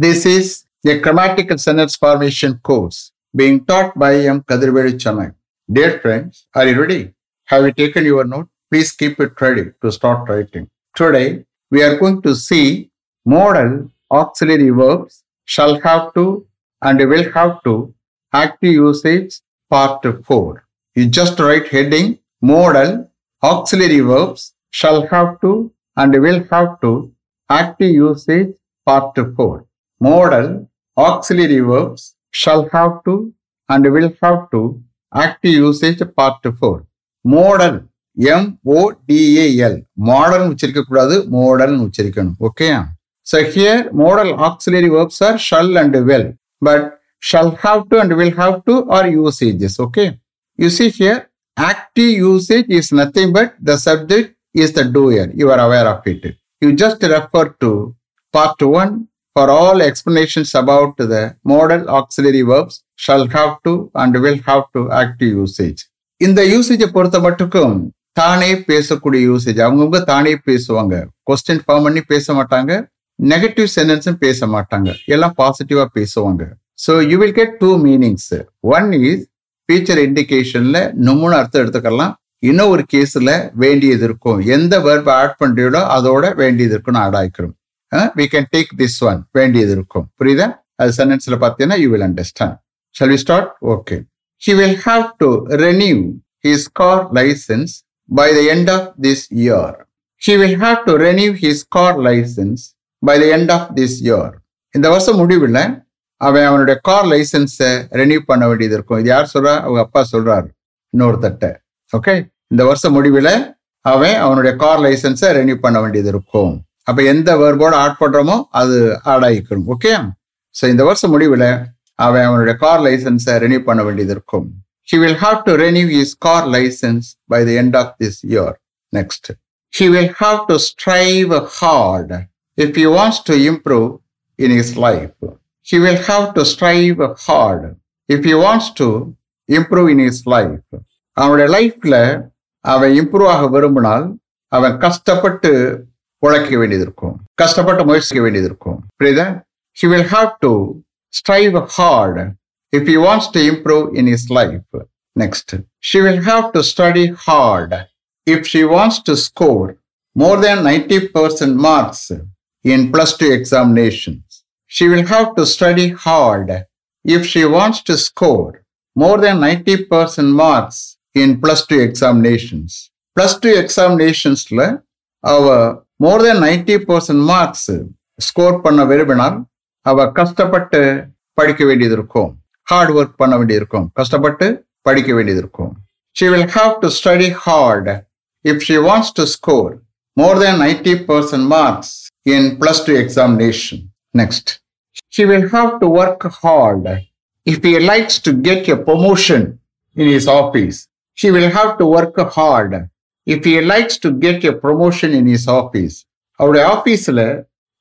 This is a grammatical sentence formation course being taught by M. Kadirvedi Chennai. Dear friends, are you ready? Have you taken your note? Please keep it ready to start writing. Today, we are going to see modal auxiliary verbs shall have to and will have to active usage part 4. You just write heading modal auxiliary verbs shall have to and will have to active usage part 4. Modal auxiliary verbs shall have to and will have to active usage part 4. Modal M-O-D-A-L model உச்சரிக்க கூடாது modal உச்சரிக்கணும் okay So here modal auxiliary verbs are shall and will but shall have to and will have to are usages okay you see here active usage is nothing but the subject is the doer you are aware of it you just refer to part 1 for all explanations about the modal auxiliary verbs shall have to and will have to active usage. இந்த யூசேஜை பொறுத்த மட்டுக்கும் தானே பேசக்கூடிய usage அவங்கவுங்க தானே பேசுவாங்க. Question form பண்ணி பேச மாட்டாங்க. நெகட்டிவ் சென்டென்ஸும் பேச மாட்டாங்க. எல்லாம் பாசிட்டிவா பேசுவாங்க. So you will get two meanings one is future இண்டிகேஷன்ல நம்மளும் அர்த்தம் எடுத்துக்கலாம். இன்னும் ஒரு கேஸ்ல வேண்டியது இருக்கும். எந்த வேர்பை ஆட் பண்ணுறீங்களோ அதோட வேண்டியது இருக்குன்னு add ஆகிக்கிறோம் we can take this one வேண்டியது இருக்கும். புரியுதா? அது சென்டென்ஸ்ல பார்த்தீங்கன்னா you will understand shall we start okay he will have to renew his car licence by the end of this year he will have to renew his car licence by the end of this year இந்த வருஷம் முடிவில் அவன் அவனுடைய car லைசன்ஸை renew பண்ண வேண்டியது இருக்கும். இது யார் சொல்றா? அவங்க அப்பா சொல்றாரு. இன்னொருத்தட்ட ஓகே இந்த வருஷம் முடிவில் அவன் அவனுடைய கார் லைசன்ஸை ரெனியூ பண்ண வேண்டியது இருக்கும். அப்போ எந்த வேர்போடு ஆட்படுறோமோ அது ஆட் ஆகிக்கணும். ஓகே ஸோ இந்த வருஷம் முடிவில் அவன் அவனுடைய கார் லைசன்ஸை ரெனியூ பண்ண வேண்டியது இருக்கும். He will have to renew his car licence by the end of this year next he will have to strive hard if you wants to improve in his life he will have to strive hard if you wants to improve in his life அவனுடைய லைஃப்பில் அவன் improve ஆக விரும்பினால் அவன் கஷ்டப்பட்டு உழைக்க வேண்டியது இருக்கும் கஷ்டப்பட்டு முயற்சிக்க வேண்டியது இருக்கும் புரியுதா he will have to strive hard if he wants to improve in his life. Next, she will have to study hard if she wants to score more than 90% marks in plus two examinations. She will have to study hard if she wants to score more than 90% marks in plus two examinations. Plus two examinations, more than ninety percent marks score பண்ண விரும்பினால் அவ கஷ்டப்பட்டு படிக்க வேண்டியது இருக்கும் hard work பண்ண வேண்டியது இருக்கும் கஷ்டப்பட்டு படிக்க வேண்டியது இருக்கும் she will have to study hard if she wants to score more than ninety percent marks in plus two examination next she will have to work hard if he likes to get a promotion in his office she will have to work hard if you likes to get a promotion in his office அவருடைய ஆஃபீஸில்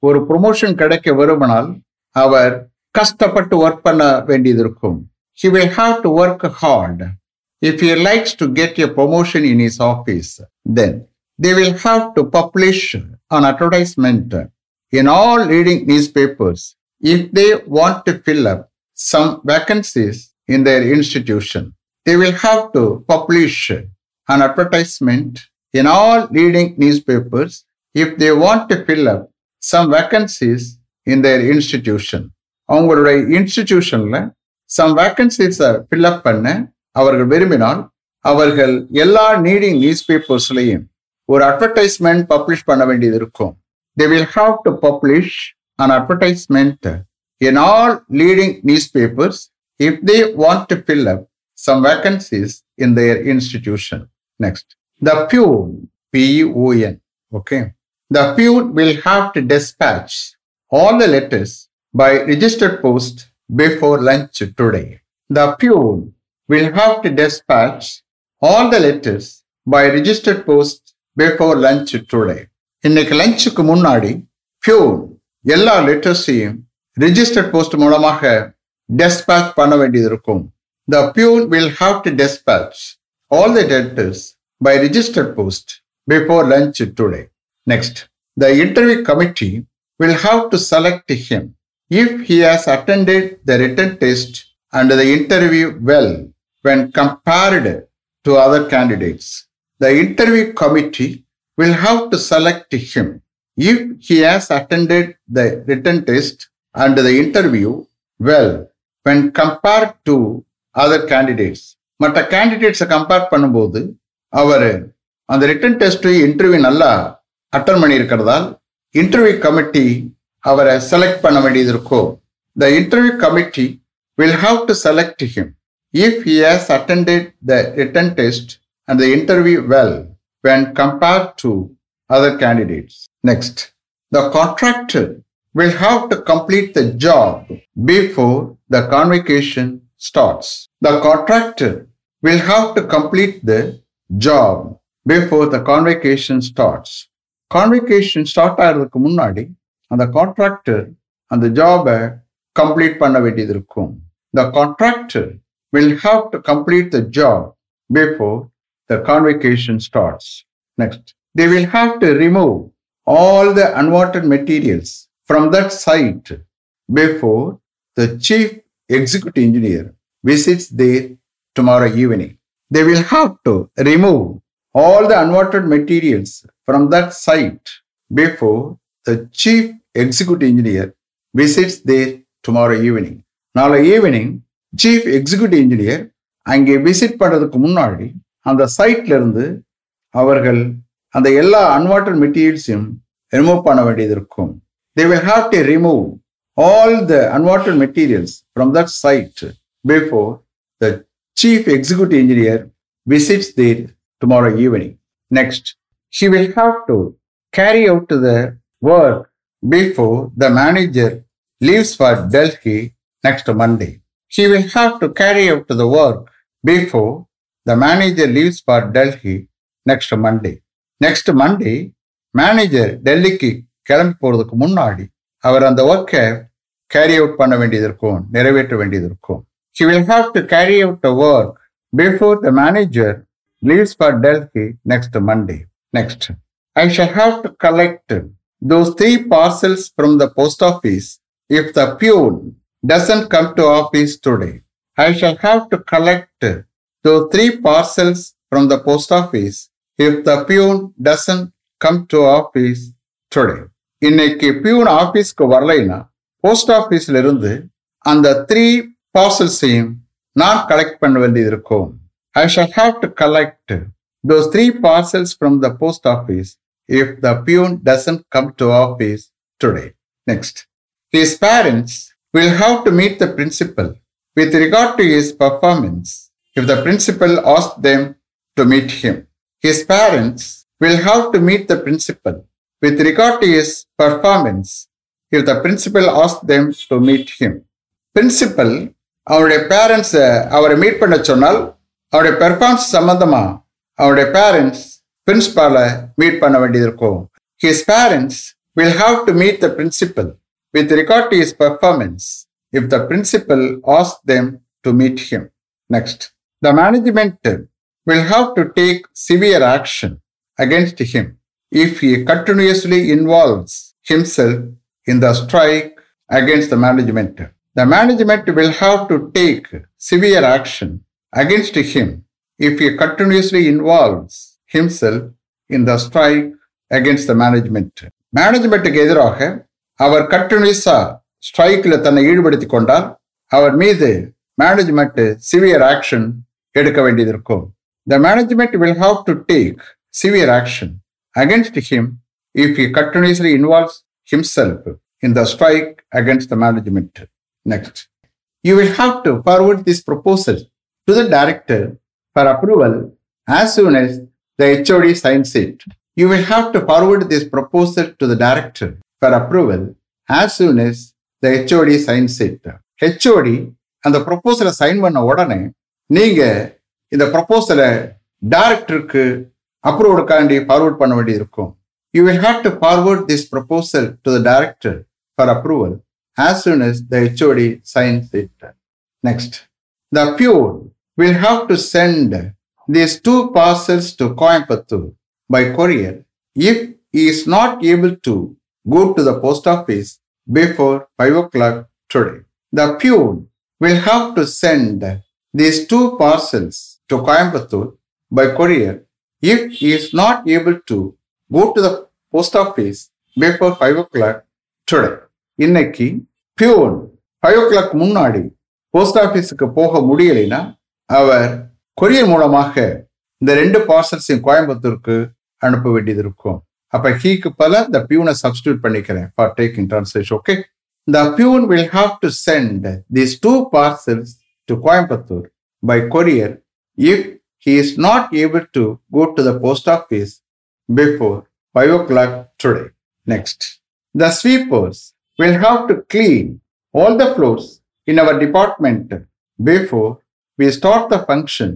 ஒரு promotion கிடைக்க விரும்பினால் அவர் கஷ்டப்பட்டு work பண்ண வேண்டியது இருக்கும். He will have to work hard if you likes to get a promotion in his office then they will have to publish an advertisement in all reading newspapers if they want to fill up some vacancies in their institution they will have to publish an advertisement in all leading newspapers if they want to fill up some vacancies in their institution. அவங்களுடைய இன்ஸ்டிடியூஷன்ல some வேக்கன்சிஸை fill up பண்ண அவர்கள் விரும்பினால் அவர்கள் எல்லா needing news பேப்பர்ஸ்லையும் ஒரு advertisement publish பண்ண வேண்டியது இருக்கும் they will have to publish an advertisement in all leading newspapers if they want to fill up some vacancies in their institution next the peon P E O N okay the peon will have to dispatch all the letters by registered post before lunch today. The peon will have to dispatch all the letters by registered post before lunch today. இன்னைக்கு லஞ்சுக்கு முன்னாடி peon எல்லா லெட்டர்ஸையும் registered post மூலமாக dispatch பண்ண வேண்டியது இருக்கும் the peon will have to dispatch all the debtors by registered post before lunch today. Next, the interview committee will have to select him if he has attended the written test and the interview well when compared to other candidates. The interview committee will have to select him if he has attended the written test and the interview well when compared to other candidates. மற்ற கேண்டிடேட்ஸை compare பண்ணும்போது அவர் அந்த written test interview நல்லா attend பண்ணியிருக்கிறதால் interview committee அவரை select பண்ண வேண்டியது இருக்கும் the interview committee will have to select him if he has attended the written test and the interview well when compared to other candidates. Next, the contractor will have to complete the job before the convocation starts. The contractor will have to complete the job before the convocation starts. Convocation start ஆகிறதுக்கு முன்னாடி அந்த contractor அந்த ஜாபை complete பண்ண வேண்டியது இருக்கும் the contractor will have to complete the job before the convocation starts next they will have to remove all the unwanted materials from that site before the chief executive engineer visits there tomorrow evening. They will have to remove all the unwanted materials from that site before the chief executive engineer visits there tomorrow evening. நாளை evening chief executive engineer அங்கே visit பண்ணுறதுக்கு முன்னாடி அந்த சைட்ல இருந்து அவர்கள் அந்த எல்லா அன்வான்ட் மெட்டீரியல்ஸையும் ரிமூவ் பண்ண வேண்டியது இருக்கும் they will have to remove all the unwanted materials from that site before the chief executive engineer visits there tomorrow evening next he will have to carry out the work before the manager leaves for Delhi next Monday. He will have to carry out the work before the manager leaves for Delhi next Monday. Next Monday, manager டெல்லிக்கு கிளம்பி போறதுக்கு முன்னாடி அவர் அந்த ஒர்க்கை carry out பண்ண வேண்டியது இருக்கும் நிறைவேற்ற வேண்டியது இருக்கும் She will have to carry out the work before the manager leaves for Delhi next Monday. Next, I shall have to collect those three parcels from the post office if the peon doesn't come to office today. I shall have to collect those three parcels from the post office if the peon doesn't come to office today. இன்னைக்கு peon ஆபீஸ்க்கு வரலைன்னா post ஆபீஸ்ல இருந்து அந்த three பார்சல்ஸையும் நான் collect பண்ண வேண்டியது இருக்கும் I shall have to collect those three parcels from the post office if the peon doesn't come to office today. Next, his parents will have to meet the principal with regard to his performance if the principal asks them to meet him. His parents will have to meet the principal with regard to his performance if the principal asks them to meet him. Principal அவருடைய பேரண்ட்ஸை அவரை meet பண்ண சொன்னால் அவருடைய performance சம்மந்தமாக அவருடைய parents பிரின்ஸிபாலை meet பண்ண வேண்டியது இருக்கும் his parents will have to meet the principal with regard to his performance if the principal as them to meet him next the management will have to take severe action against him if he continuously involves himself in the strike against the management the management will have to take severe action against him if he continuously involves himself in the strike against the management மேனேஜ்மெண்ட்டுக்கு எதிராக அவர் கண்டினியூஸா ஸ்ட்ரைக்கில் தன்னை ஈடுபடுத்தி கொண்டால் அவர் மீது management severe action எடுக்க வேண்டியது இருக்கும் the management will have to take severe action against him if he continuously involves himself in the strike against the management next you will have to forward this proposal to the director for approval as soon as the HOD signs it. You will have to forward this proposal to the director for approval as soon as the HOD signs it. HOD அந்த ப்ரொபோசலை sign பண்ண உடனே நீங்க இந்த ப்ரொபோசலை டைரக்டருக்கு அப்ரூவலுக்காண்டி forward பண்ண வேண்டியது இருக்கும் you will have to forward this proposal to the director for approval as soon as the HOD signs it. Next. The Pure will have to send these two parcels to Coimbatore by courier if he is not able to go to the post office before 5 o'clock today. The Pune will have to send these two parcels to Coimbatore by courier if he is not able to go to the post office before 5 o'clock today. இன்னைக்கு peon five o'clock முன்னாடி post ஆஃபீஸுக்கு போக முடியலைன்னா அவர் courier மூலமாக இந்த ரெண்டு பார்சல்ஸையும் கோயம்புத்தூருக்கு அனுப்ப வேண்டியது இருக்கும். அப்ப ஹீக்கு பல இந்த பியூனை சப்ஸ்டியூட் பண்ணிக்கிறேன் for taking translation okay the peon will have to send these two parcels to Coimbatore by courier if he is not able to go to the post office before five o'clock today next the sweepers will have to clean all the floors in our department before we start the function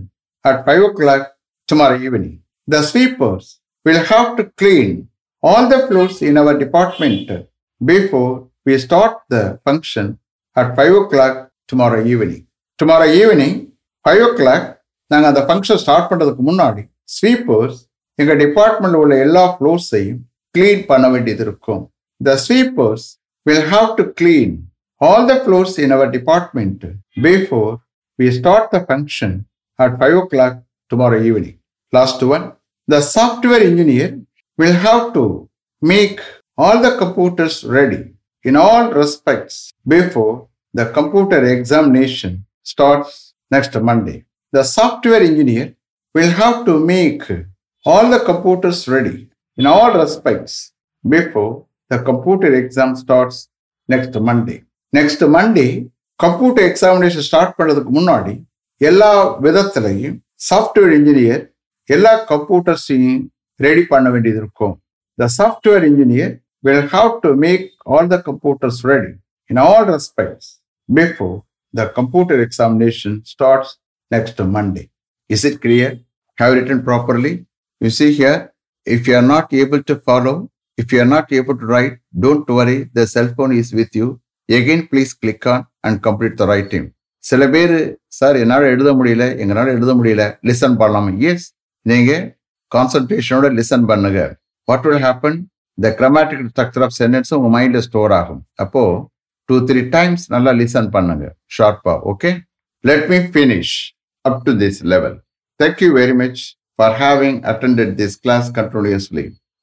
at 5 o'clock tomorrow evening. The sweepers will have to clean all the floors in our department before we start the function at 5 o'clock tomorrow evening. Tomorrow evening, 5 o'clock, நாங்கள் அந்த function start பண்ணுறதுக்கு முன்னாடி sweepers எங்கள் டிபார்ட்மெண்ட்ல உள்ள எல்லா ஃப்ளோர்ஸையும் clean பண்ண வேண்டியது இருக்கும் the sweepers will have to clean all the floors in our department before we start the function at 5 o'clock tomorrow evening. Last one, the software engineer will have to make all the computers ready in all respects before the computer examination starts next Monday. The software engineer will have to make all the computers ready in all respects before the computer exam starts next Monday next Monday computer examination start பண்ணுறதுக்கு முன்னாடி எல்லா விதத்துலையும் software engineer எல்லா கம்ப்யூட்டர்ஸையும் ready பண்ண வேண்டியது இருக்கும் the software engineer will have to make all the computers ready in all respects before the computer examination starts next Monday is it clear have written properly you see here if you are not able to follow if you are not able to write, don't worry, the cell phone is with you. Again, please click on and complete the writing. சில பேர் sir என்னால் எழுத முடியல எங்களால் எழுத முடியல listen பண்ணலாமா yes நீங்க கான்சன்ட்ரேஷனோட லிசன் பண்ணுங்க. What will happen the grammatic structure of சென்டென்ஸும் உங்கள் மைண்டில் ஸ்டோர் ஆகும். அப்போ டூ த்ரீ டைம்ஸ் நல்லா லிசன் பண்ணுங்க. ஷார்ப்பாக okay let me finish up to this level thank you very much for having attended this class